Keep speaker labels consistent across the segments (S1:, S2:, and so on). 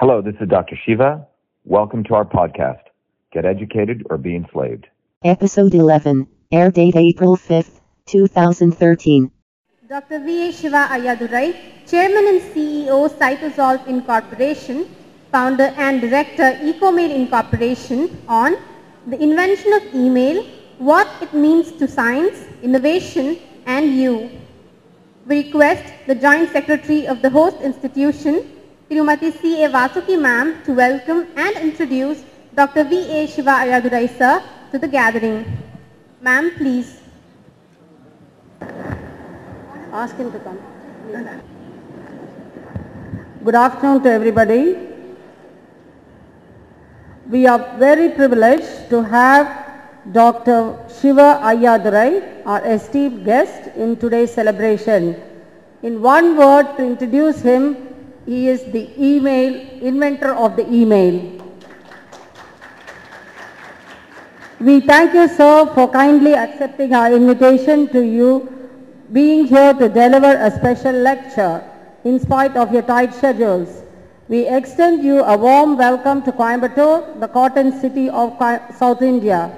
S1: Hello, this is Dr. Shiva. Welcome to our podcast, Get Educated or Be Enslaved.
S2: Episode 11, air date April 5th, 2013.
S3: Dr. V. A. Shiva Ayyadurai, Chairman and CEO Cytosolve Incorporation, Founder and Director EchoMail Incorporation on the invention of email, what it means to science, innovation and you. We request the Joint Secretary of the host institution, Tirumati C. A. Vasuki ma'am to welcome and introduce Dr. V. A. Shiva Ayyadurai sir to the gathering. Ma'am, please.
S4: Ask him to come. Good afternoon to everybody. We are very privileged to have Dr. Shiva Ayyadurai, our esteemed guest in today's celebration. In one word to introduce him, he is the email, inventor of the email. We thank you, sir, for kindly accepting our invitation to you, being here to deliver a special lecture in spite of your tight schedules. We extend you a warm welcome to Coimbatore, the cotton city of South India.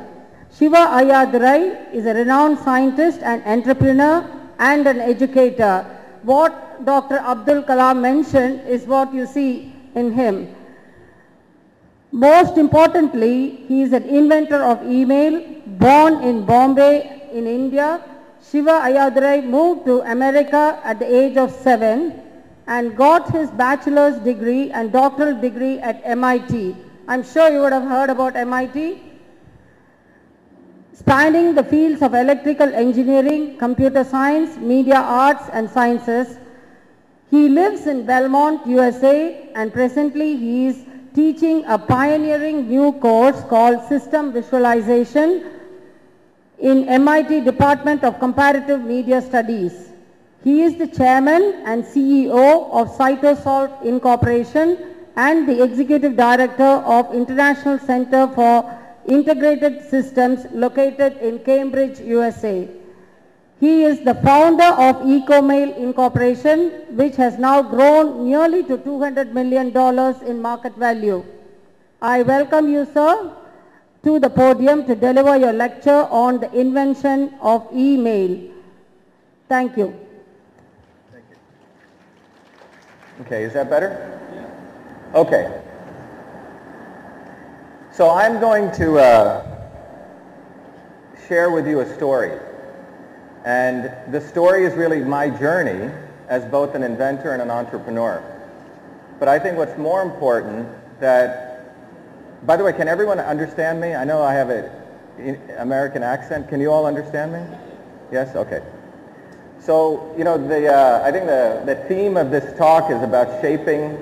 S4: Shiva Ayyadurai is a renowned scientist and entrepreneur and an educator. What Dr. Abdul Kalam mentioned is what you see in him. Most importantly, he is an inventor of email, born in Bombay in India. Shiva Ayyadurai moved to America at the age of seven and got his bachelor's degree and doctoral degree at MIT. I'm sure you would have heard about MIT. Spanning the fields of electrical engineering, computer science, media arts and sciences, he lives in Belmont, USA and presently he is teaching a pioneering new course called System Visualization in MIT Department of Comparative Media Studies. He is the chairman and CEO of Cytosolve Incorporation and the executive director of International Center for Integrated Systems located in Cambridge, USA. He is the founder of EchoMail Incorporation, which has now grown nearly to $200 million in market value. I welcome you, sir, to the podium to deliver your lecture on the invention of email. Thank you.
S5: Okay, is that better? Okay. So I'm going to uh, share with you a story. And the story is really my journey as both an inventor and an entrepreneur. But I think what's more important that, by the way, can everyone understand me? I know I have an American accent. Can you all understand me? Yes? Okay. So, you know, the, uh, I think the, the theme of this talk is about shaping,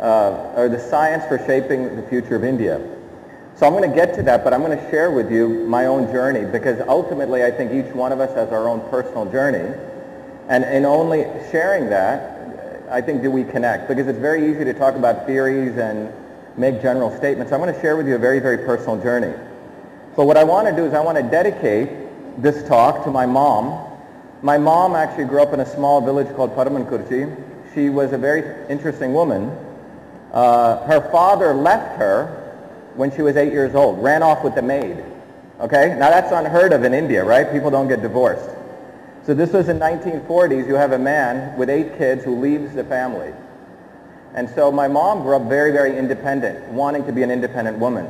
S5: uh, or the science for shaping the future of India. So I'm going to get to that, but I'm going to share with you my own journey because ultimately I think each one of us has our own personal journey. And in only sharing that, I think do we connect because it's very easy to talk about theories and make general statements. I'm going to share with you a very, very personal journey. But what I want to do is I want to dedicate this talk to my mom, my mom actually grew up in a small village called Paramankurchi. She was a very interesting woman. Uh, her father left her when she was eight years old, ran off with the maid. Okay? Now that's unheard of in India, right? People don't get divorced. So this was in 1940s. You have a man with eight kids who leaves the family. And so my mom grew up very, very independent, wanting to be an independent woman.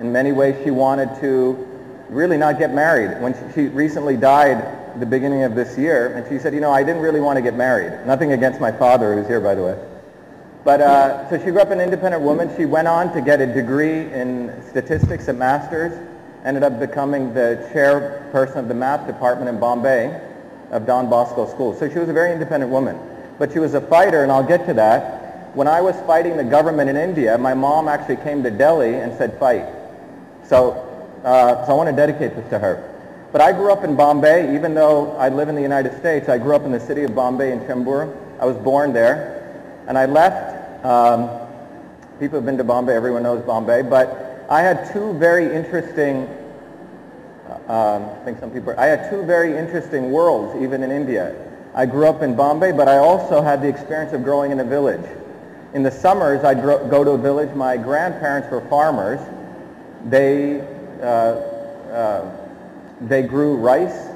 S5: In many ways, she wanted to really not get married. When she, she recently died the beginning of this year, and she said, you know, I didn't really want to get married. Nothing against my father, who's here, by the way. But uh, so she grew up an independent woman. She went on to get a degree in statistics, a master's, ended up becoming the chairperson of the math department in Bombay of Don Bosco School. So she was a very independent woman. But she was a fighter, and I'll get to that. When I was fighting the government in India, my mom actually came to Delhi and said, fight. So, uh, so I want to dedicate this to her. But I grew up in Bombay, even though I live in the United States. I grew up in the city of Bombay in Chembur. I was born there. And I left, um, people have been to Bombay, everyone knows Bombay, but I had two very interesting, um, I think some people, I had two very interesting worlds even in India. I grew up in Bombay, but I also had the experience of growing in a village. In the summers, I'd gro- go to a village. My grandparents were farmers. They, uh, uh, they grew rice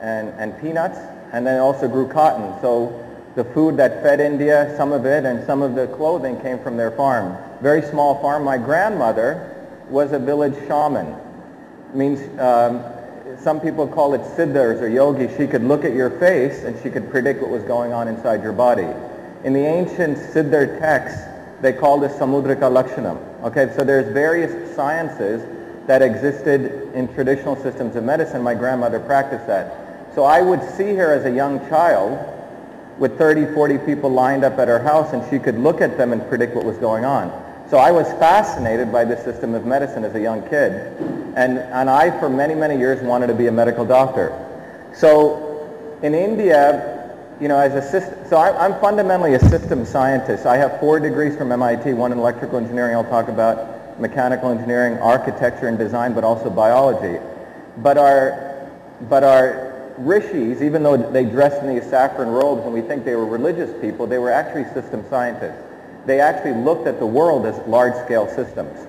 S5: and, and peanuts, and then also grew cotton. So the food that fed India, some of it, and some of the clothing came from their farm. Very small farm. My grandmother was a village shaman. means um, some people call it siddhars or yogis. She could look at your face and she could predict what was going on inside your body. In the ancient siddhar texts, they called this samudrika lakshanam. Okay, so there's various sciences that existed in traditional systems of medicine. My grandmother practiced that. So I would see her as a young child with 30, 40 people lined up at her house and she could look at them and predict what was going on. So I was fascinated by this system of medicine as a young kid. And, and I, for many, many years, wanted to be a medical doctor. So in India, you know, as a system, so I, I'm fundamentally a system scientist. I have four degrees from MIT, one in electrical engineering I'll talk about, mechanical engineering, architecture and design, but also biology. But our, but our rishis, even though they dressed in these saffron robes and we think they were religious people, they were actually system scientists. They actually looked at the world as large-scale systems.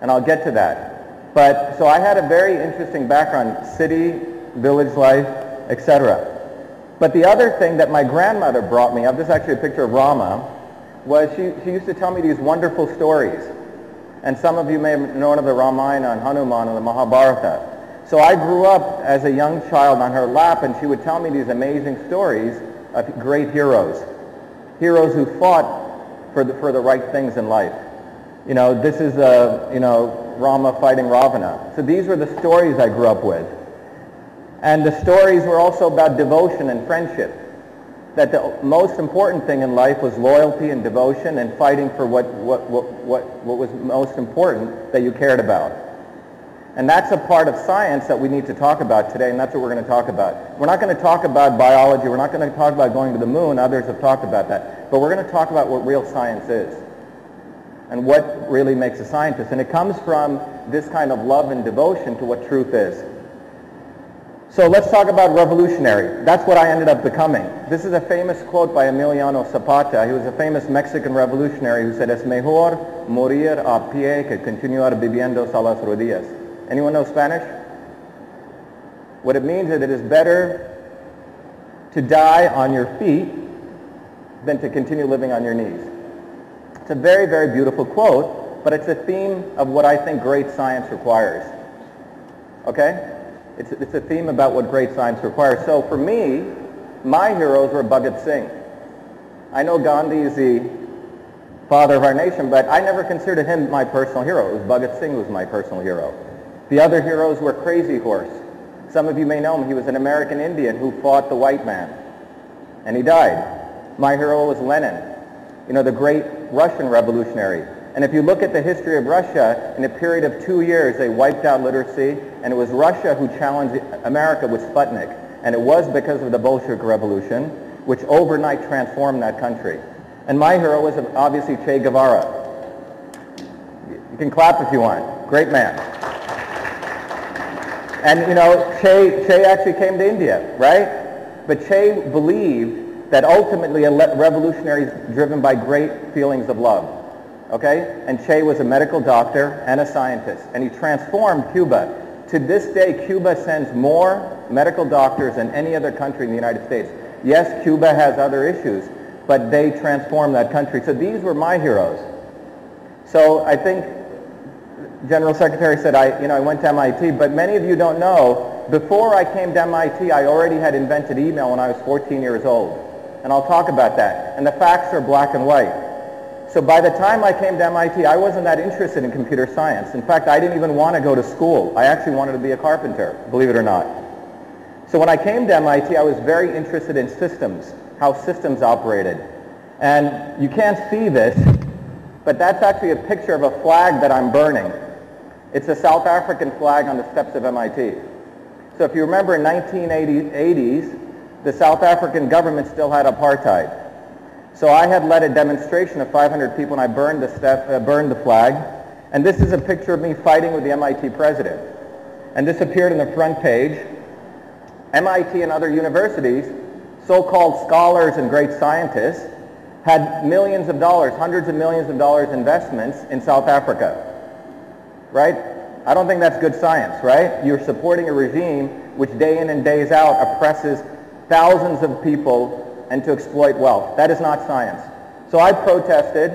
S5: And I'll get to that. But so I had a very interesting background, city, village life, etc. But the other thing that my grandmother brought me up, this is actually a picture of Rama, was she, she used to tell me these wonderful stories. And some of you may have known of the Ramayana and Hanuman and the Mahabharata. So I grew up as a young child on her lap, and she would tell me these amazing stories of great heroes. Heroes who fought for the, for the right things in life. You know, this is, uh, you know, Rama fighting Ravana. So these were the stories I grew up with. And the stories were also about devotion and friendship. That the most important thing in life was loyalty and devotion and fighting for what, what, what, what, what was most important that you cared about. And that's a part of science that we need to talk about today, and that's what we're going to talk about. We're not going to talk about biology. We're not going to talk about going to the moon. Others have talked about that. But we're going to talk about what real science is and what really makes a scientist. And it comes from this kind of love and devotion to what truth is. So let's talk about revolutionary. That's what I ended up becoming. This is a famous quote by Emiliano Zapata. He was a famous Mexican revolutionary who said, Es mejor morir a pie que continuar viviendo a las rodillas. Anyone know Spanish? What it means is that it is better to die on your feet than to continue living on your knees. It's a very, very beautiful quote, but it's a theme of what I think great science requires. Okay? It's, it's a theme about what great science requires. So for me, my heroes were Bhagat Singh. I know Gandhi is the father of our nation, but I never considered him my personal hero. It was Bhagat Singh who was my personal hero. The other heroes were Crazy Horse. Some of you may know him. He was an American Indian who fought the white man. And he died. My hero was Lenin, you know, the great Russian revolutionary. And if you look at the history of Russia, in a period of two years, they wiped out literacy, and it was Russia who challenged America with Sputnik. And it was because of the Bolshevik Revolution, which overnight transformed that country. And my hero was obviously Che Guevara. You can clap if you want. Great man. And you know, Che, che actually came to India, right? But Che believed that ultimately a revolutionary is driven by great feelings of love. Okay? And Che was a medical doctor and a scientist. And he transformed Cuba. To this day, Cuba sends more medical doctors than any other country in the United States. Yes, Cuba has other issues, but they transformed that country. So these were my heroes. So I think General Secretary said, I, you know, I went to MIT, but many of you don't know, before I came to MIT, I already had invented email when I was 14 years old. And I'll talk about that. And the facts are black and white. So by the time I came to MIT, I wasn't that interested in computer science. In fact, I didn't even want to go to school. I actually wanted to be a carpenter, believe it or not. So when I came to MIT, I was very interested in systems, how systems operated. And you can't see this, but that's actually a picture of a flag that I'm burning. It's a South African flag on the steps of MIT. So if you remember in 1980s, the South African government still had apartheid. So I had led a demonstration of 500 people and I burned the, step, uh, burned the flag. And this is a picture of me fighting with the MIT president. And this appeared in the front page. MIT and other universities, so-called scholars and great scientists, had millions of dollars, hundreds of millions of dollars investments in South Africa. Right? I don't think that's good science, right? You're supporting a regime which day in and days out oppresses thousands of people and to exploit wealth. That is not science. So I protested,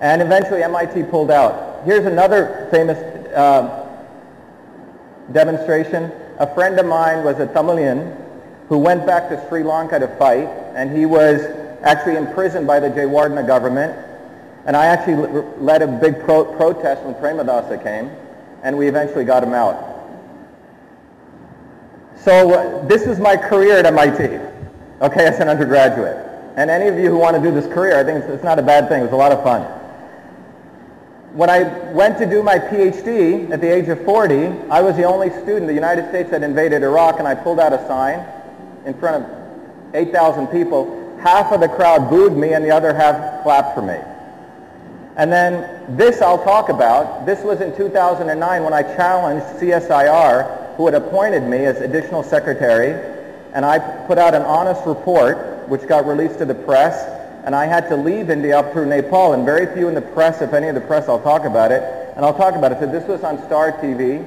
S5: and eventually MIT pulled out. Here's another famous uh, demonstration. A friend of mine was a Tamilian who went back to Sri Lanka to fight, and he was actually imprisoned by the Jayawardena government. And I actually led a big pro- protest when Premadasa came and we eventually got him out. So uh, this was my career at MIT, okay, as an undergraduate. And any of you who want to do this career, I think it's, it's not a bad thing. It was a lot of fun. When I went to do my PhD at the age of 40, I was the only student. The United States had invaded Iraq, and I pulled out a sign in front of 8,000 people. Half of the crowd booed me, and the other half clapped for me. And then this I'll talk about. This was in 2009 when I challenged CSIR, who had appointed me as additional secretary, and I put out an honest report, which got released to the press, and I had to leave India up through Nepal, and very few in the press, if any of the press, I'll talk about it, and I'll talk about it. So this was on Star TV,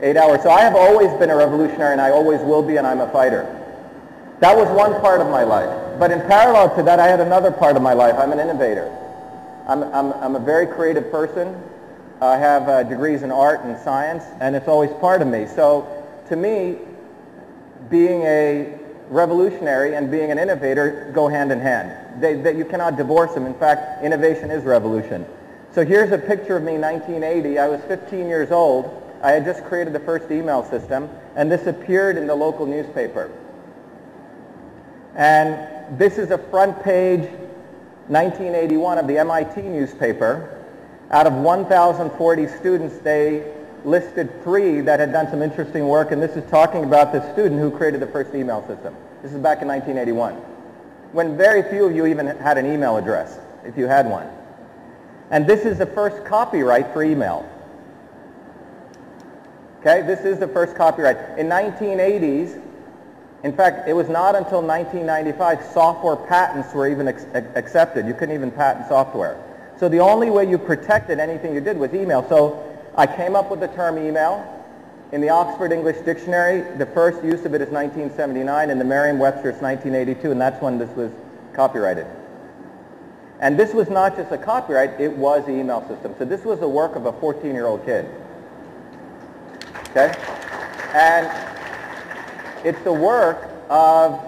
S5: eight hours. So I have always been a revolutionary, and I always will be, and I'm a fighter. That was one part of my life. But in parallel to that, I had another part of my life. I'm an innovator. I'm, I'm, I'm a very creative person. I have uh, degrees in art and science, and it's always part of me. So to me, being a revolutionary and being an innovator go hand in hand. They, they, you cannot divorce them. In fact, innovation is revolution. So here's a picture of me 1980. I was 15 years old. I had just created the first email system, and this appeared in the local newspaper. And this is a front page 1981 of the MIT newspaper. Out of 1,040 students, they listed three that had done some interesting work, and this is talking about the student who created the first email system. This is back in 1981, when very few of you even had an email address, if you had one. And this is the first copyright for email. Okay, this is the first copyright. In 1980s, in fact, it was not until 1995 software patents were even accepted. You couldn't even patent software. So the only way you protected anything you did was email. So I came up with the term email. In the Oxford English Dictionary, the first use of it is 1979. In the Merriam-Webster, it's 1982, and that's when this was copyrighted. And this was not just a copyright, it was the email system. So this was the work of a 14-year-old kid. Okay? And it's the work of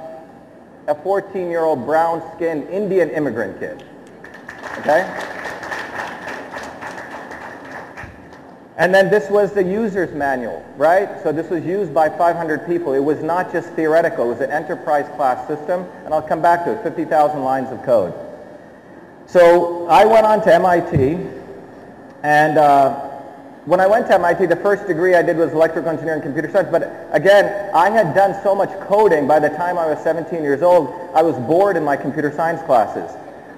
S5: a 14-year-old brown-skinned Indian immigrant kid. Okay? And then this was the user's manual, right? So this was used by 500 people. It was not just theoretical. It was an enterprise class system, and I'll come back to it, 50,000 lines of code. So I went on to MIT, and uh, when I went to MIT, the first degree I did was electrical engineering and computer science. But again, I had done so much coding by the time I was 17 years old, I was bored in my computer science classes.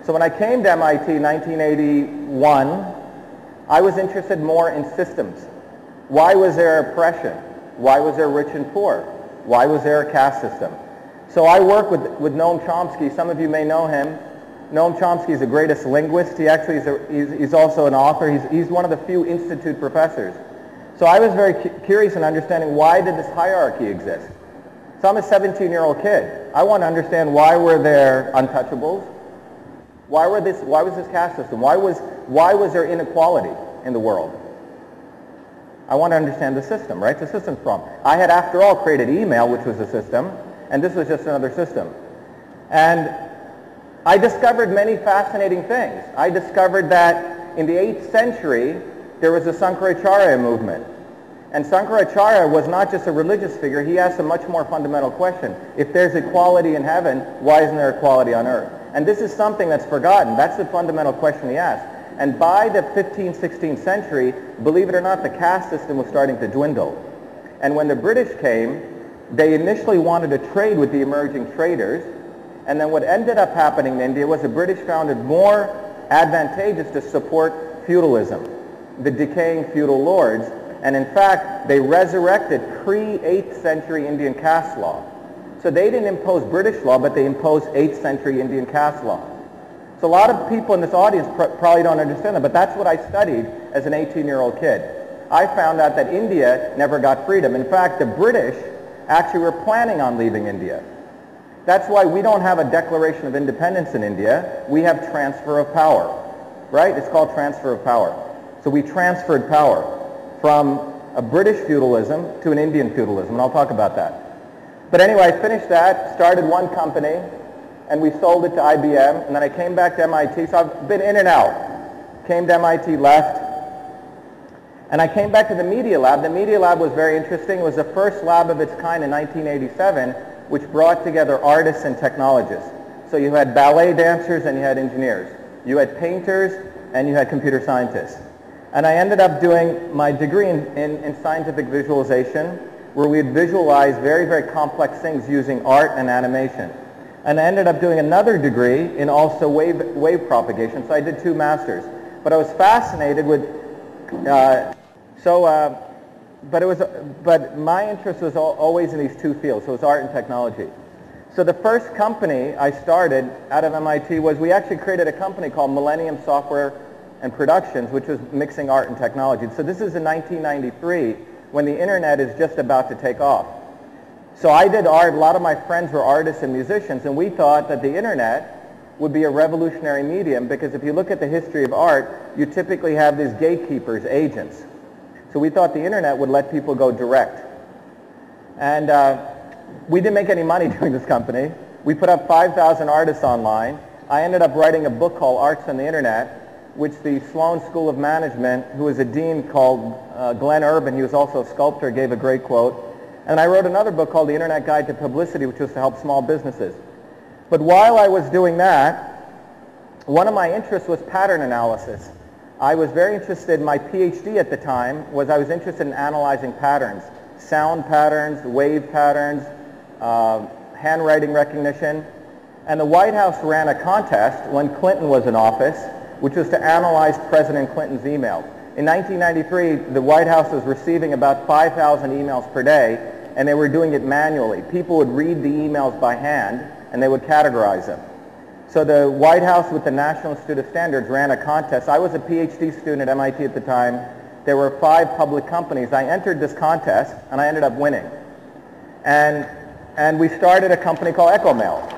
S5: So when I came to MIT in 1981, I was interested more in systems. Why was there oppression? Why was there rich and poor? Why was there a caste system? So I work with, with Noam Chomsky. Some of you may know him. Noam Chomsky is the greatest linguist. He actually is a, he's, he's, also an author. He's, he's one of the few institute professors. So I was very cu- curious in understanding why did this hierarchy exist. So I'm a 17-year-old kid. I want to understand why were there untouchables? Why, were this, why was this caste system? Why was, why was there inequality in the world? I want to understand the system, right? The system's problem. I had, after all, created email, which was a system, and this was just another system. And I discovered many fascinating things. I discovered that in the 8th century, there was a Sankaracharya movement. And Sankaracharya was not just a religious figure, he asked a much more fundamental question. If there's equality in heaven, why isn't there equality on earth? And this is something that's forgotten. That's the fundamental question he asked. And by the 15th, 16th century, believe it or not, the caste system was starting to dwindle. And when the British came, they initially wanted to trade with the emerging traders, and then what ended up happening in India was the British found it more advantageous to support feudalism, the decaying feudal lords. And in fact, they resurrected pre-8th century Indian caste law. So they didn't impose British law, but they imposed 8th century Indian caste law. So a lot of people in this audience pr- probably don't understand that, but that's what I studied as an 18-year-old kid. I found out that India never got freedom. In fact, the British actually were planning on leaving India. That's why we don't have a declaration of independence in India. We have transfer of power, right? It's called transfer of power. So we transferred power from a British feudalism to an Indian feudalism, and I'll talk about that. But anyway, I finished that, started one company, and we sold it to IBM, and then I came back to MIT, so I've been in and out. Came to MIT, left, and I came back to the Media Lab. The Media Lab was very interesting. It was the first lab of its kind in 1987, which brought together artists and technologists. So you had ballet dancers and you had engineers. You had painters and you had computer scientists. And I ended up doing my degree in, in, in scientific visualization, where we would visualize very, very complex things using art and animation. And I ended up doing another degree in also wave, wave propagation, so I did two masters. But I was fascinated with, uh, so, uh, but it was, but my interest was al- always in these two fields, so it was art and technology. So the first company I started out of MIT was we actually created a company called Millennium Software and Productions, which was mixing art and technology. So this is in 1993 when the internet is just about to take off. So I did art. A lot of my friends were artists and musicians, and we thought that the internet would be a revolutionary medium because if you look at the history of art, you typically have these gatekeepers, agents. So we thought the internet would let people go direct. And uh, we didn't make any money doing this company. We put up 5,000 artists online. I ended up writing a book called Arts on the Internet, which the Sloan School of Management, who was a dean called uh, Glenn Urban, he was also a sculptor, gave a great quote. And I wrote another book called The Internet Guide to Publicity, which was to help small businesses. But while I was doing that, one of my interests was pattern analysis. I was very interested, my PhD at the time was I was interested in analyzing patterns, sound patterns, wave patterns, uh, handwriting recognition. And the White House ran a contest when Clinton was in office, which was to analyze President Clinton's emails. In 1993, the White House was receiving about 5,000 emails per day, and they were doing it manually. People would read the emails by hand, and they would categorize them. So the White House with the National Institute of Standards ran a contest. I was a PhD student at MIT at the time. There were five public companies. I entered this contest, and I ended up winning. And, and we started a company called EchoMail.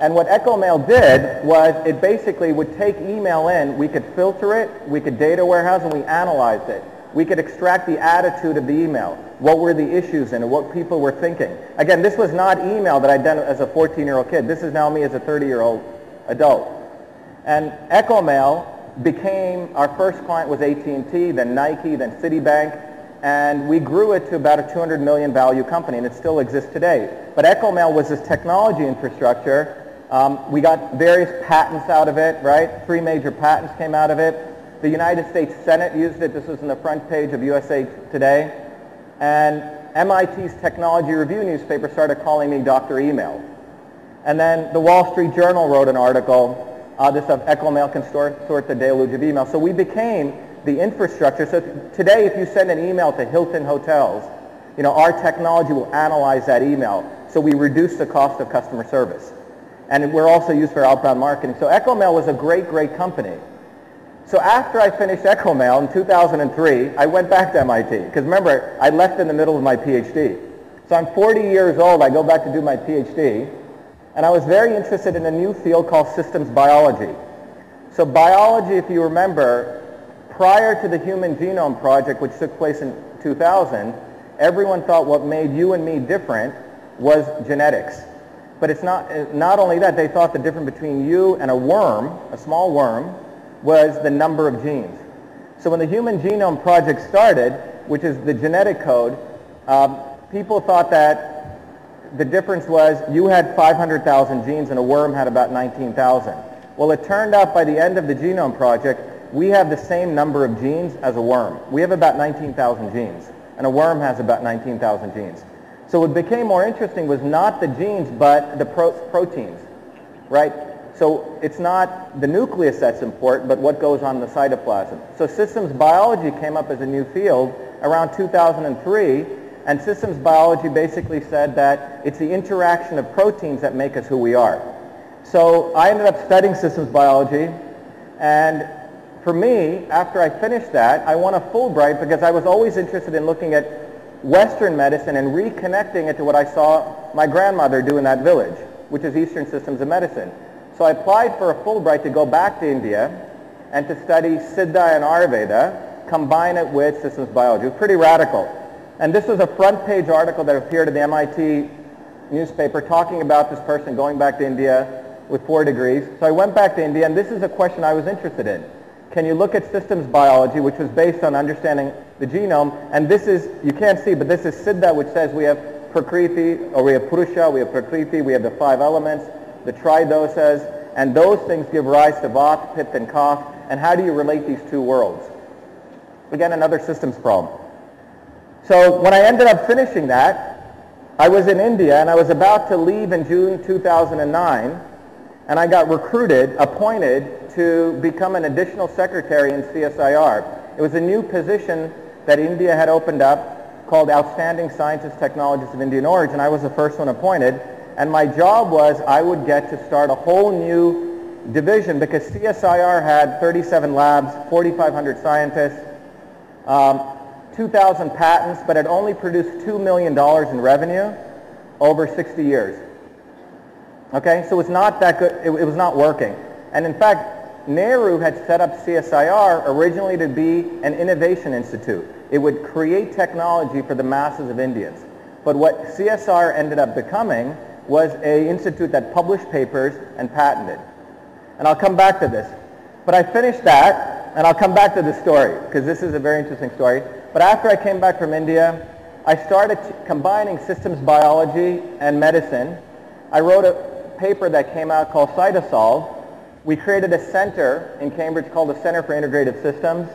S5: And what EchoMail did was it basically would take email in, we could filter it, we could data warehouse, and we analyzed it. We could extract the attitude of the email. What were the issues it? What people were thinking. Again, this was not email that I'd done as a 14-year-old kid. This is now me as a 30-year-old adult. And EchoMail became, our first client was AT&T, then Nike, then Citibank, and we grew it to about a 200 million value company, and it still exists today. But EchoMail was this technology infrastructure. Um, we got various patents out of it, right? Three major patents came out of it. The United States Senate used it. This was in the front page of USA Today. And MIT's Technology Review newspaper started calling me Dr. Email. And then the Wall Street Journal wrote an article, uh, this of EchoMail can sort, sort the deluge of email. So we became the infrastructure. So today, if you send an email to Hilton Hotels, you know, our technology will analyze that email. So we reduce the cost of customer service. And we're also used for outbound marketing. So EchoMail was a great, great company. So after I finished EchoMail in 2003, I went back to MIT. Because remember, I left in the middle of my PhD. So I'm 40 years old. I go back to do my PhD. And I was very interested in a new field called systems biology. So biology, if you remember, prior to the Human Genome Project, which took place in 2000, everyone thought what made you and me different was genetics. But it's not, not only that, they thought the difference between you and a worm, a small worm, was the number of genes. So when the Human Genome Project started, which is the genetic code, um, people thought that the difference was you had 500,000 genes and a worm had about 19,000. Well, it turned out by the end of the Genome Project, we have the same number of genes as a worm. We have about 19,000 genes, and a worm has about 19,000 genes. So what became more interesting was not the genes, but the pro- proteins, right? So it's not the nucleus that's important, but what goes on in the cytoplasm. So systems biology came up as a new field around 2003, and systems biology basically said that it's the interaction of proteins that make us who we are. So I ended up studying systems biology, and for me, after I finished that, I won a Fulbright because I was always interested in looking at Western medicine and reconnecting it to what I saw my grandmother do in that village, which is Eastern systems of medicine. So I applied for a Fulbright to go back to India and to study Siddha and Ayurveda, combine it with systems biology. It was pretty radical. And this was a front page article that appeared in the MIT newspaper talking about this person going back to India with four degrees. So I went back to India, and this is a question I was interested in. Can you look at systems biology, which was based on understanding the genome? And this is, you can't see, but this is Siddha, which says we have Prakriti, or we have Purusha, we have Prakriti, we have the five elements, the tridosas, and those things give rise to Vata, Pitta, and Kapha. And how do you relate these two worlds? Again, another systems problem. So when I ended up finishing that, I was in India and I was about to leave in June 2009 and I got recruited, appointed to become an additional secretary in CSIR. It was a new position that India had opened up called Outstanding Scientists Technologists of Indian Origin. I was the first one appointed. And my job was I would get to start a whole new division because CSIR had 37 labs, 4,500 scientists, um, 2,000 patents, but it only produced $2 million in revenue over 60 years. Okay, so it's not that good, it, it was not working. And in fact, Nehru had set up CSIR originally to be an innovation institute. It would create technology for the masses of Indians. But what CSIR ended up becoming was an institute that published papers and patented. And I'll come back to this. But I finished that, and I'll come back to the story, because this is a very interesting story. But after I came back from India, I started combining systems biology and medicine. I wrote a paper that came out called Cytosolve. We created a center in Cambridge called the Center for Integrative Systems.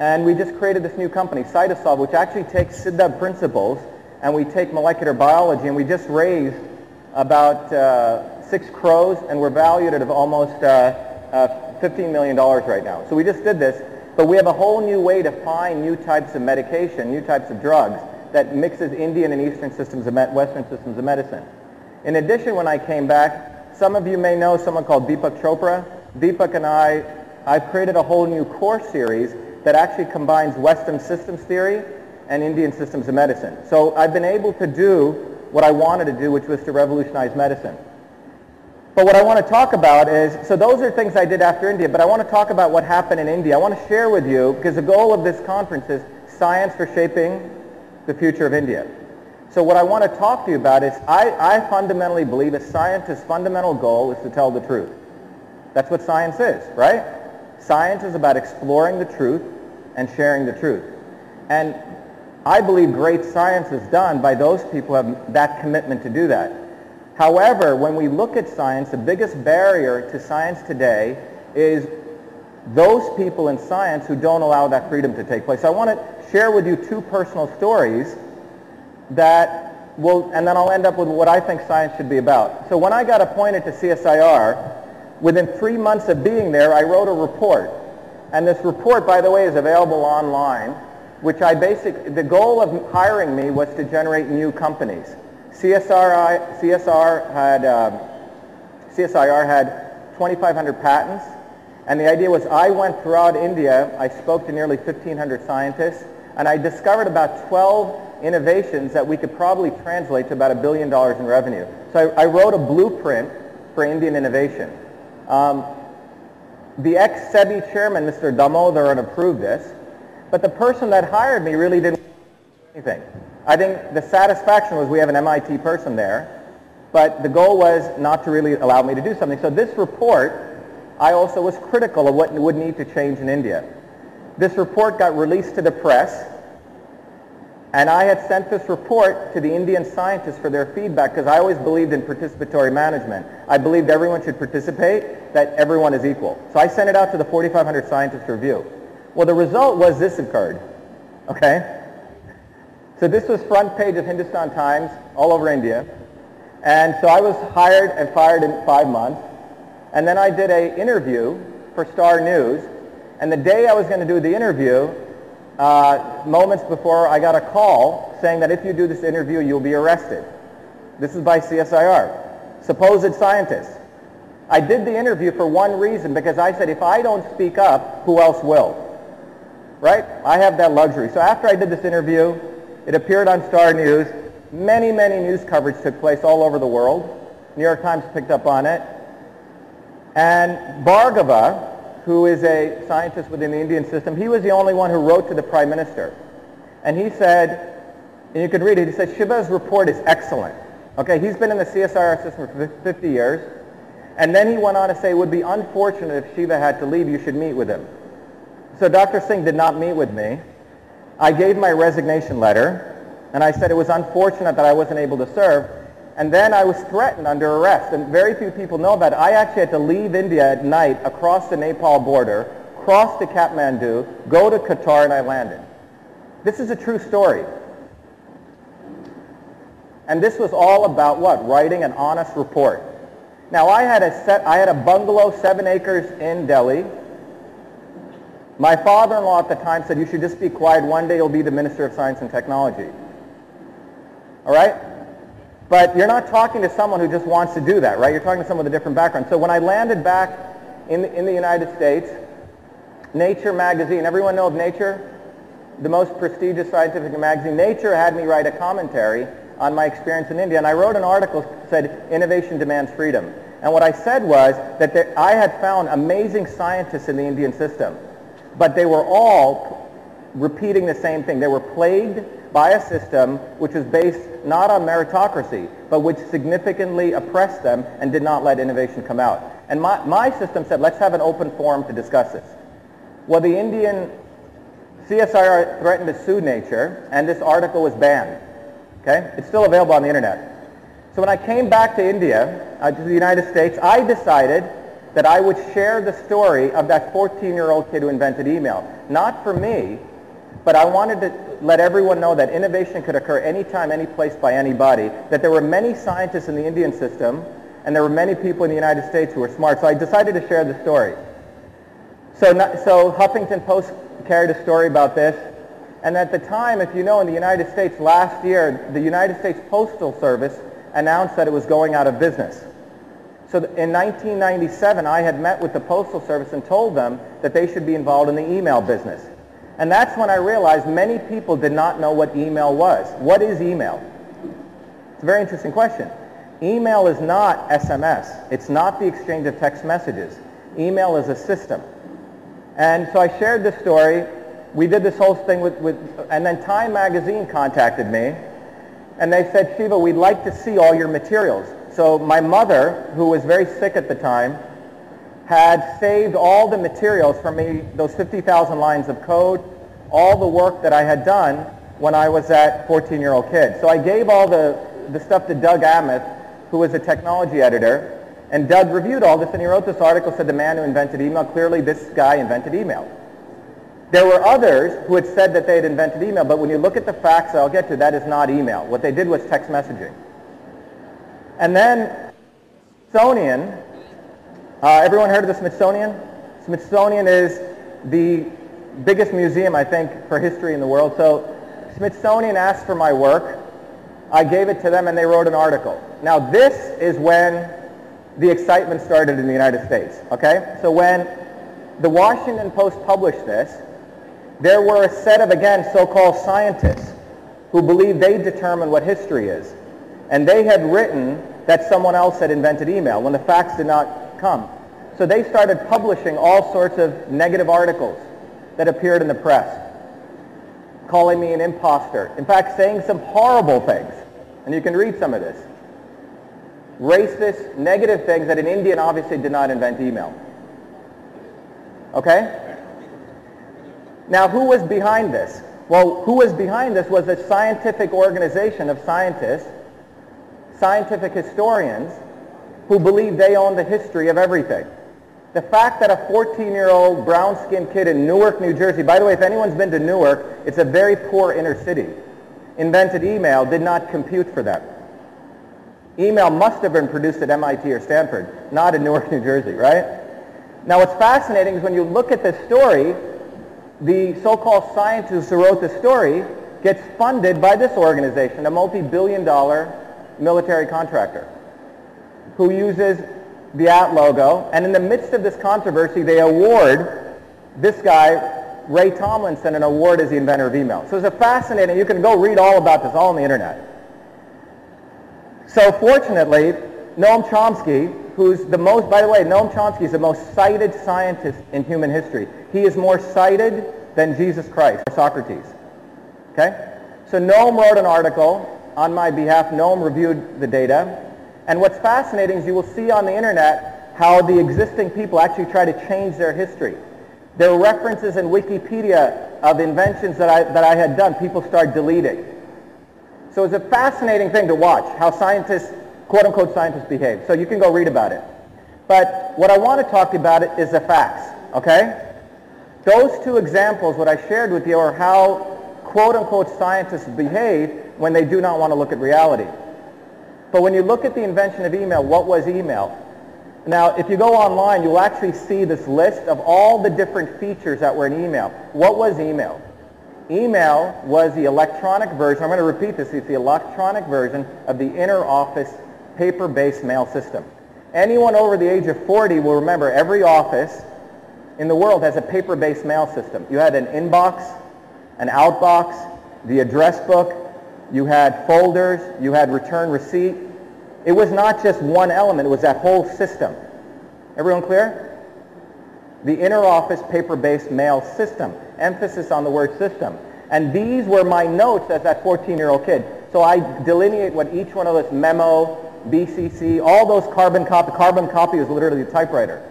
S5: And we just created this new company, Cytosolve, which actually takes Siddha principles and we take molecular biology and we just raised about uh, six crores and we're valued at almost uh, uh, $15 million right now. So we just did this, but we have a whole new way to find new types of medication, new types of drugs that mixes Indian and Eastern systems of Western systems of medicine. In addition, when I came back, some of you may know someone called Deepak Chopra. Deepak and I, I've created a whole new course series that actually combines Western systems theory and Indian systems of medicine. So I've been able to do what I wanted to do, which was to revolutionize medicine. But what I want to talk about is, so those are things I did after India, but I want to talk about what happened in India. I want to share with you, because the goal of this conference is science for shaping the future of India. So what I want to talk to you about is I, I fundamentally believe a scientist's fundamental goal is to tell the truth. That's what science is, right? Science is about exploring the truth and sharing the truth. And I believe great science is done by those people who have that commitment to do that. However, when we look at science, the biggest barrier to science today is those people in science who don't allow that freedom to take place. So I want to share with you two personal stories that will, and then I'll end up with what I think science should be about. So when I got appointed to CSIR, within three months of being there, I wrote a report. And this report, by the way, is available online, which I basic, the goal of hiring me was to generate new companies. CSR, CSR had, um, CSIR had 2,500 patents, and the idea was I went throughout India, I spoke to nearly 1,500 scientists, and I discovered about 12 innovations that we could probably translate to about a billion dollars in revenue. So I, I wrote a blueprint for Indian innovation. Um, the ex-SEBI chairman, Mr. Damodaran, approved this, but the person that hired me really didn't do anything. I think the satisfaction was we have an MIT person there, but the goal was not to really allow me to do something. So this report, I also was critical of what would need to change in India. This report got released to the press and I had sent this report to the Indian scientists for their feedback because I always believed in participatory management. I believed everyone should participate, that everyone is equal. So I sent it out to the 4,500 scientists to review. Well, the result was this occurred. Okay? So this was front page of Hindustan Times all over India. And so I was hired and fired in five months. And then I did a interview for Star News. And the day I was going to do the interview, uh, moments before I got a call saying that if you do this interview, you'll be arrested. This is by CSIR. Supposed scientists. I did the interview for one reason, because I said, if I don't speak up, who else will? Right? I have that luxury. So after I did this interview, it appeared on Star News. Many, many news coverage took place all over the world. New York Times picked up on it. And Bhargava, who is a scientist within the Indian system, he was the only one who wrote to the Prime Minister. And he said, and you can read it, he said, Shiva's report is excellent. Okay, he's been in the CSIR system for 50 years. And then he went on to say, it would be unfortunate if Shiva had to leave, you should meet with him. So Dr. Singh did not meet with me. I gave my resignation letter, and I said it was unfortunate that I wasn't able to serve. And then I was threatened under arrest, and very few people know about it. I actually had to leave India at night across the Nepal border, cross to Kathmandu, go to Qatar, and I landed. This is a true story. And this was all about what? Writing an honest report. Now I had a set, I had a bungalow, seven acres in Delhi. My father-in-law at the time said, you should just be quiet. One day you'll be the Minister of Science and Technology. All right? But you're not talking to someone who just wants to do that, right? You're talking to someone with a different background. So when I landed back in the, in the United States, Nature magazine, everyone know of Nature? The most prestigious scientific magazine. Nature had me write a commentary on my experience in India. And I wrote an article that said, Innovation Demands Freedom. And what I said was that there, I had found amazing scientists in the Indian system, but they were all repeating the same thing. They were plagued by a system which was based not on meritocracy, but which significantly oppressed them and did not let innovation come out. And my, my system said, let's have an open forum to discuss this. Well, the Indian CSIR threatened to sue Nature, and this article was banned. Okay? It's still available on the internet. So when I came back to India, uh, to the United States, I decided that I would share the story of that 14-year-old kid who invented email. Not for me, but I wanted to let everyone know that innovation could occur anytime, any place by anybody, that there were many scientists in the Indian system, and there were many people in the United States who were smart. So I decided to share the story. So, not, so Huffington Post carried a story about this. And at the time, if you know, in the United States last year, the United States Postal Service announced that it was going out of business. So in 1997, I had met with the Postal Service and told them that they should be involved in the email business. And that's when I realized many people did not know what email was. What is email? It's a very interesting question. Email is not SMS. It's not the exchange of text messages. Email is a system. And so I shared this story we did this whole thing with, with, and then Time Magazine contacted me, and they said, Shiva, we'd like to see all your materials. So my mother, who was very sick at the time, had saved all the materials from me, those 50,000 lines of code, all the work that I had done when I was that 14-year-old kid. So I gave all the, the stuff to Doug Aamoth, who was a technology editor, and Doug reviewed all this, and he wrote this article, said the man who invented email, clearly this guy invented email. There were others who had said that they had invented email, but when you look at the facts I'll get to, that is not email. What they did was text messaging. And then Smithsonian, uh, everyone heard of the Smithsonian? Smithsonian is the biggest museum, I think, for history in the world. So Smithsonian asked for my work. I gave it to them and they wrote an article. Now this is when the excitement started in the United States, okay? So when the Washington Post published this, there were a set of, again, so-called scientists who believed they determined what history is. And they had written that someone else had invented email when the facts did not come. So they started publishing all sorts of negative articles that appeared in the press, calling me an imposter. In fact, saying some horrible things. And you can read some of this. Racist, negative things that an Indian obviously did not invent email. Okay? Now, who was behind this? Well, who was behind this was a scientific organization of scientists, scientific historians, who believe they own the history of everything. The fact that a 14-year-old brown-skinned kid in Newark, New Jersey, by the way, if anyone's been to Newark, it's a very poor inner city, invented email did not compute for them. Email must have been produced at MIT or Stanford, not in Newark, New Jersey, right? Now what's fascinating is when you look at this story, the so-called scientist who wrote the story gets funded by this organization, a multi-billion dollar military contractor, who uses the at logo, and in the midst of this controversy, they award this guy, Ray Tomlinson, an award as the inventor of email. So it's a fascinating, you can go read all about this all on the internet. So fortunately, Noam Chomsky, who's the most, by the way, Noam Chomsky is the most cited scientist in human history. He is more cited than Jesus Christ or Socrates. Okay? So Noam wrote an article on my behalf. Noam reviewed the data. And what's fascinating is you will see on the internet how the existing people actually try to change their history. There are references in Wikipedia of inventions that I, that I had done. People start deleting. So it's a fascinating thing to watch how scientists, quote-unquote scientists behave. So you can go read about it. But what I want to talk about it is the facts, okay? Those two examples, what I shared with you, are how quote-unquote scientists behave when they do not want to look at reality. But when you look at the invention of email, what was email? Now, if you go online, you'll actually see this list of all the different features that were in email. What was email? Email was the electronic version, I'm going to repeat this, it's the electronic version of the inner office paper-based mail system. Anyone over the age of 40 will remember every office in the world has a paper-based mail system. You had an inbox, an outbox, the address book, you had folders, you had return receipt. It was not just one element, it was that whole system. Everyone clear? The inner office paper-based mail system. Emphasis on the word system. And these were my notes as that 14-year-old kid. So I delineate what each one of those memo, BCC, all those carbon copy. Carbon copy was literally a typewriter.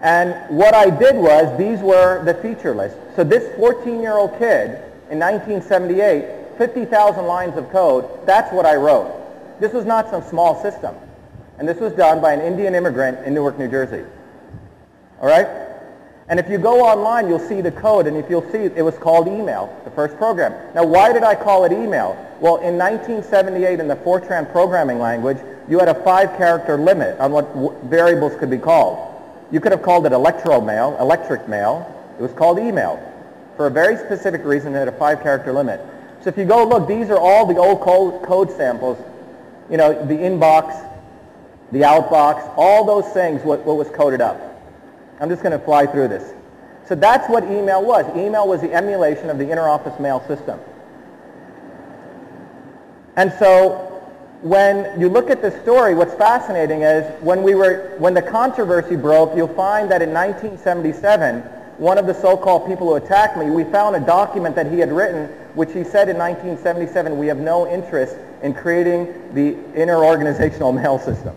S5: And what I did was, these were the feature list. So this 14-year-old kid in 1978, 50,000 lines of code, that's what I wrote. This was not some small system. And this was done by an Indian immigrant in Newark, New Jersey. All right? And if you go online, you'll see the code, and if you'll see, it was called email, the first program. Now, why did I call it email? Well, in 1978, in the Fortran programming language, you had a five-character limit on what variables could be called. You could have called it electromail, electric mail. It was called email. For a very specific reason, it had a five-character limit. So if you go look, these are all the old code, samples. You know, the inbox, the outbox, all those things, what, what was coded up. I'm just going to fly through this. So that's what email was. Email was the emulation of the inner office mail system. And so when you look at this story, what's fascinating is when we were, when the controversy broke, you'll find that in 1977, one of the so-called people who attacked me, we found a document that he had written, which he said in 1977, we have no interest in creating the inner organizational mail system.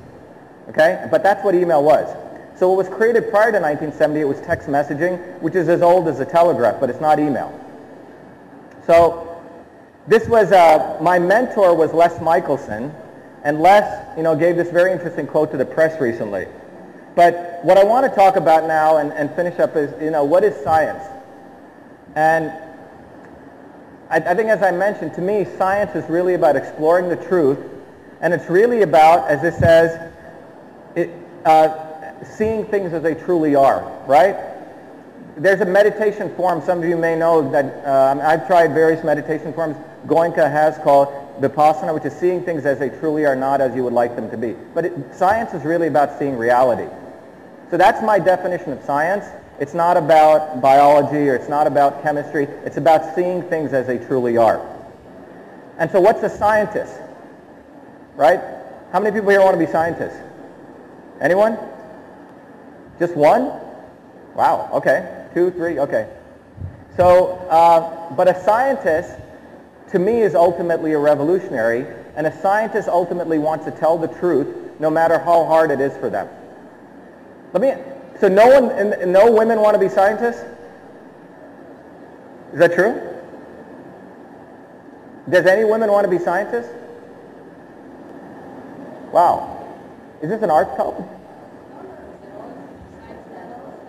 S5: Okay? But that's what email was. So what was created prior to 1970, it was text messaging, which is as old as the telegraph, but it's not email. So this was, uh, my mentor was Les Michelson, and Les, you know, gave this very interesting quote to the press recently. But what I want to talk about now and, and finish up is, you know, what is science? And I, I think as I mentioned, to me, science is really about exploring the truth, and it's really about, as it says, it, uh, seeing things as they truly are, right? There's a meditation form, some of you may know that um, I've tried various meditation forms. Goenka has called Vipassana, which is seeing things as they truly are, not as you would like them to be. But it, science is really about seeing reality. So that's my definition of science. It's not about biology or it's not about chemistry. It's about seeing things as they truly are. And so what's a scientist? Right? How many people here want to be scientists? Anyone? Just one? Wow, okay. Two, three, okay. So, uh, but a scientist to me is ultimately a revolutionary, and a scientist ultimately wants to tell the truth no matter how hard it is for them. Let me, so no one, no women want to be scientists? Is that true? Does any women want to be scientists? Wow. Is this an arts club?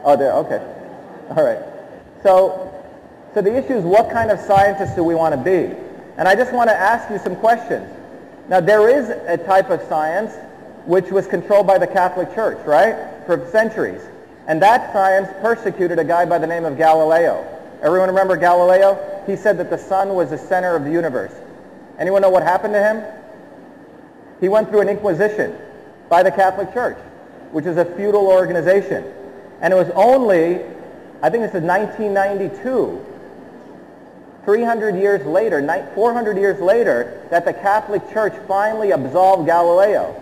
S5: Oh, there, okay. All right. So, so the issue is what kind of scientists do we want to be? And I just want to ask you some questions. Now, there is a type of science which was controlled by the Catholic Church, right, for centuries. And that science persecuted a guy by the name of Galileo. Everyone remember Galileo? He said that the sun was the center of the universe. Anyone know what happened to him? He went through an inquisition by the Catholic Church. which is a feudal organization. And it was only, I think this is 1992, 300 years later, 400 years later, that the Catholic Church finally absolved Galileo.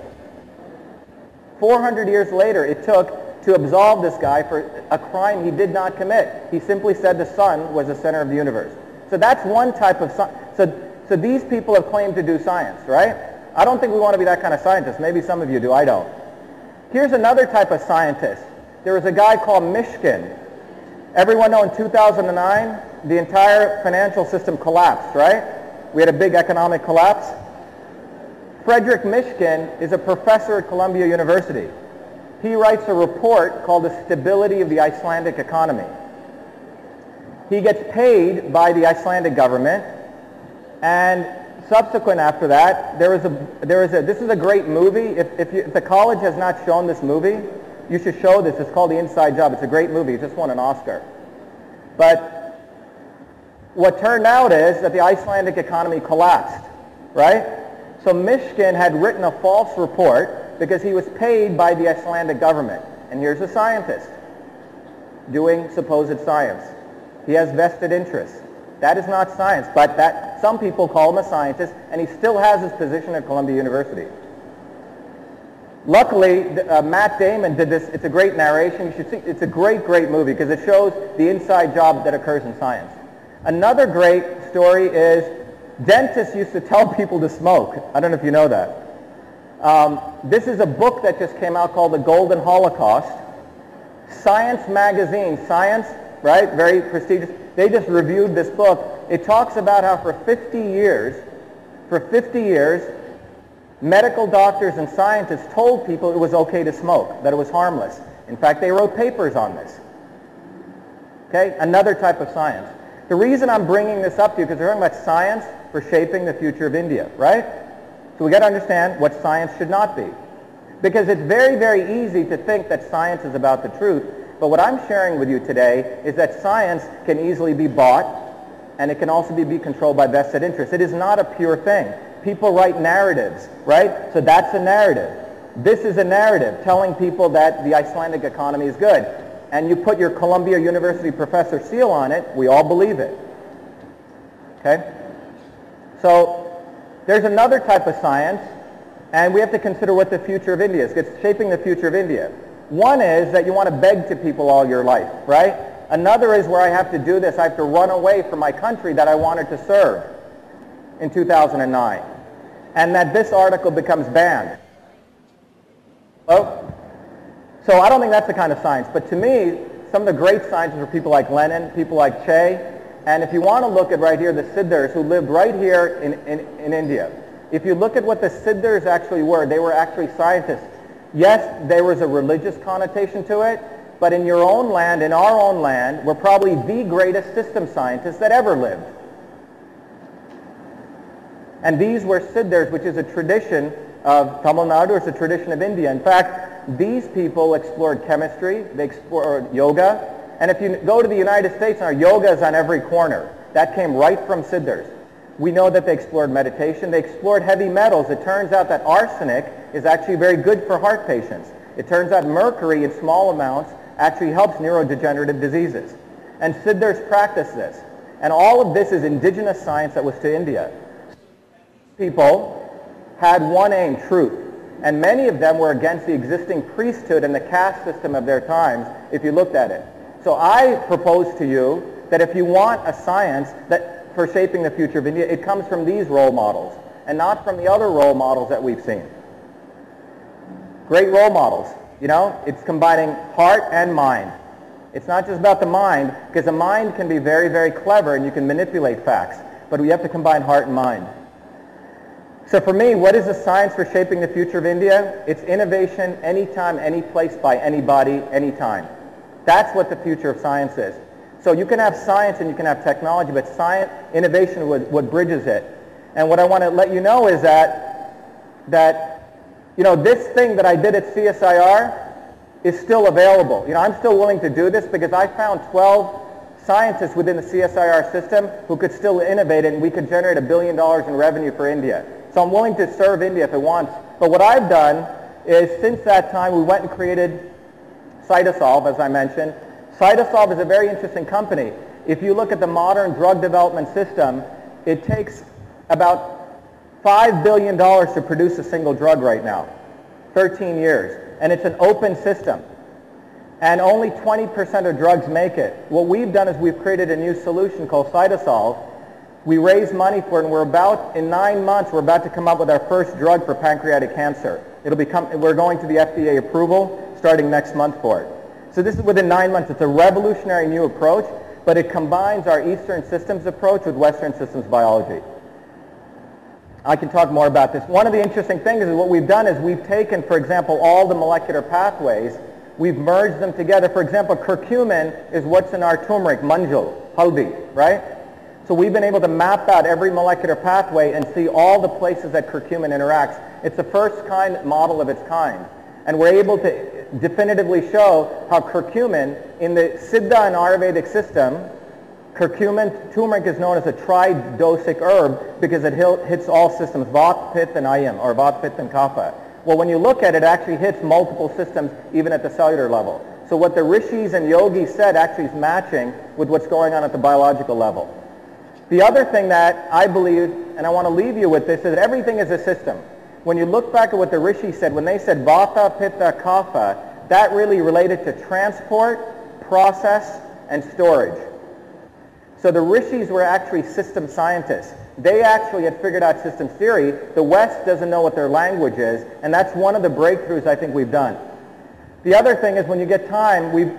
S5: 400 years later, it took to absolve this guy for a crime he did not commit. He simply said the sun was the center of the universe. So that's one type of science. So, so these people have claimed to do science, right? I don't think we want to be that kind of scientist. Maybe some of you do. I don't. Here's another type of scientist. There was a guy called Mishkin. Everyone know in 2009, the entire financial system collapsed, right? We had a big economic collapse. Frederic Mishkin is a professor at Columbia University. He writes a report called The Stability of the Icelandic Economy. He gets paid by the Icelandic government, and subsequent after that, there is a, there is a, this is a great movie. If, if, you, if the college has not shown this movie, you should show this. It's called The Inside Job. It's a great movie. It just won an Oscar. But what turned out is that the Icelandic economy collapsed, right? So Mishkin had written a false report because he was paid by the Icelandic government. And here's a scientist doing supposed science. He has vested interests. That is not science, but that some people call him a scientist, and he still has his position at Columbia University. Luckily, uh, Matt Damon did this. It's a great narration. You should see. It's a great, great movie because it shows the inside job that occurs in science. Another great story is dentists used to tell people to smoke. I don't know if you know that. Um, this is a book that just came out called The Golden Holocaust. Science magazine, Science right? Very prestigious. They just reviewed this book. It talks about how for 50 years, for 50 years, medical doctors and scientists told people it was okay to smoke, that it was harmless. In fact, they wrote papers on this. Okay, another type of science. The reason I'm bringing this up to you, because we're talking about science for shaping the future of India, right? So we got to understand what science should not be. Because it's very, very easy to think that science is about the truth but what I'm sharing with you today is that science can easily be bought and it can also be, be controlled by vested interests. It is not a pure thing. People write narratives, right? So that's a narrative. This is a narrative telling people that the Icelandic economy is good. And you put your Columbia University professor seal on it, we all believe it. Okay? So there's another type of science, and we have to consider what the future of India is. It's shaping the future of India. One is that you want to beg to people all your life, right? Another is where I have to do this. I have to run away from my country that I wanted to serve in 2009. And that this article becomes banned. Oh? So I don't think that's the kind of science. But to me, some of the great scientists were people like Lenin, people like Che. And if you want to look at right here, the Siddhars who lived right here in, in, in India. If you look at what the Siddhars actually were, they were actually scientists Yes, there was a religious connotation to it, but in your own land, in our own land, we're probably the greatest system scientists that ever lived. And these were Siddhars, which is a tradition of Tamil Nadu, it's a tradition of India. In fact, these people explored chemistry, they explored yoga, and if you go to the United States now, yoga is on every corner. That came right from Siddhars. We know that they explored meditation. They explored heavy metals. It turns out that arsenic is actually very good for heart patients. It turns out mercury in small amounts actually helps neurodegenerative diseases. And Siddhars practiced this. And all of this is indigenous science that was to India. People had one aim, truth. And many of them were against the existing priesthood and the caste system of their times, if you looked at it. So I propose to you that if you want a science that for shaping the future of India, it comes from these role models and not from the other role models that we've seen. Great role models. You know, it's combining heart and mind. It's not just about the mind, because the mind can be very, very clever and you can manipulate facts, but we have to combine heart and mind. So for me, what is the science for shaping the future of India? It's innovation anytime, any place, by anybody, anytime. That's what the future of science is. So you can have science and you can have technology, but science, innovation what, what bridges it. And what I want to let you know is that, that, you know, this thing that I did at CSIR is still available. You know, I'm still willing to do this because I found 12 scientists within the CSIR system who could still innovate and we could generate a billion dollars in revenue for India. So I'm willing to serve India if it wants. But what I've done is since that time we went and created Cytosolve, as I mentioned. Cytosolve is a very interesting company. If you look at the modern drug development system, it takes about $5 billion to produce a single drug right now, 13 years. And it's an open system. And only 20% of drugs make it. What we've done is we've created a new solution called Cytosolve. We raised money for it, and we're about, in nine months, we're about to come up with our first drug for pancreatic cancer. It'll become, we're going to the FDA approval starting next month for it. So this is within nine months. It's a revolutionary new approach, but it combines our Eastern systems approach with Western systems biology. I can talk more about this. One of the interesting things is what we've done is we've taken, for example, all the molecular pathways, we've merged them together. For example, curcumin is what's in our turmeric, manjal, haldi, right? So we've been able to map out every molecular pathway and see all the places that curcumin interacts. It's the first kind model of its kind. And we're able to definitively show how curcumin in the Siddha and Ayurvedic system, curcumin, turmeric is known as a tridosic herb because it hits all systems, Vata, Pitta, and Ayam, or Vata, Pitta, and Kapha. Well, when you look at it, it actually hits multiple systems, even at the cellular level. So what the rishis and yogis said actually is matching with what's going on at the biological level. The other thing that I believe, and I want to leave you with this, is that everything is a system. When you look back at what the rishis said, when they said Vata, Pitta, Kapha, that really related to transport, process, and storage. So the rishis were actually system scientists. They actually had figured out systems theory. The West doesn't know what their language is, and that's one of the breakthroughs I think we've done. The other thing is when you get time, we've,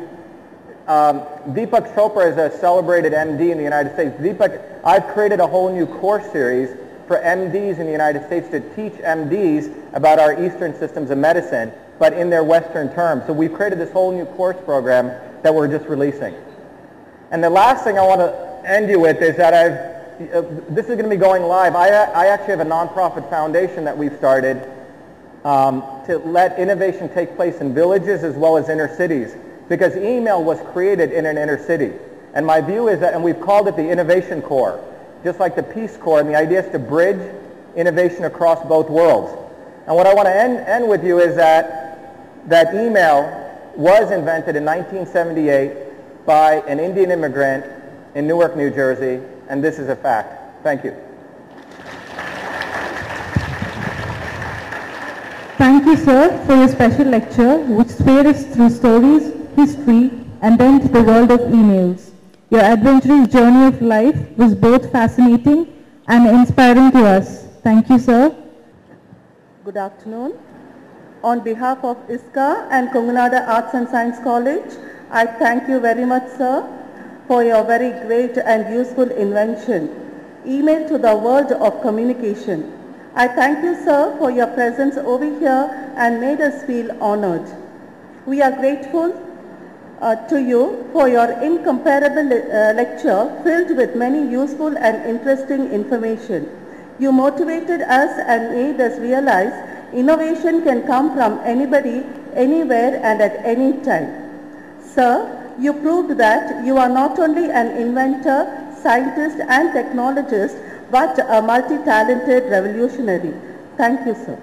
S5: um, Deepak Chopra is a celebrated MD in the United States. Deepak, I've created a whole new course series for MDs in the United States to teach MDs about our Eastern systems of medicine, but in their Western terms. So we've created this whole new course program that we're just releasing. And the last thing I want to end you with is that I've, uh, this is going to be going live. I, I actually have a nonprofit foundation that we've started um, to let innovation take place in villages as well as inner cities because email was created in an inner city. And my view is that, and we've called it the Innovation Corps just like the Peace Corps, and the idea is to bridge innovation across both worlds. And what I want to end, end with you is that that email was invented in 1978 by an Indian immigrant in Newark, New Jersey, and this is a fact. Thank you.
S6: Thank you, sir, for your special lecture, which us through stories, history, and then to the world of emails. Your adventurous journey of life was both fascinating and inspiring to us. Thank you, sir.
S7: Good afternoon. On behalf of ISCA and Kongunadu Arts and Science College, I thank you very much, sir, for your very great and useful invention, email to the world of communication. I thank you, sir, for your presence over here and made us feel honored. We are grateful uh, to you for your incomparable uh, lecture filled with many useful and interesting information. You motivated us and made us realize innovation can come from anybody, anywhere and at any time. Sir, you proved that you are not only an inventor, scientist and technologist, but a multi-talented revolutionary. Thank you, sir.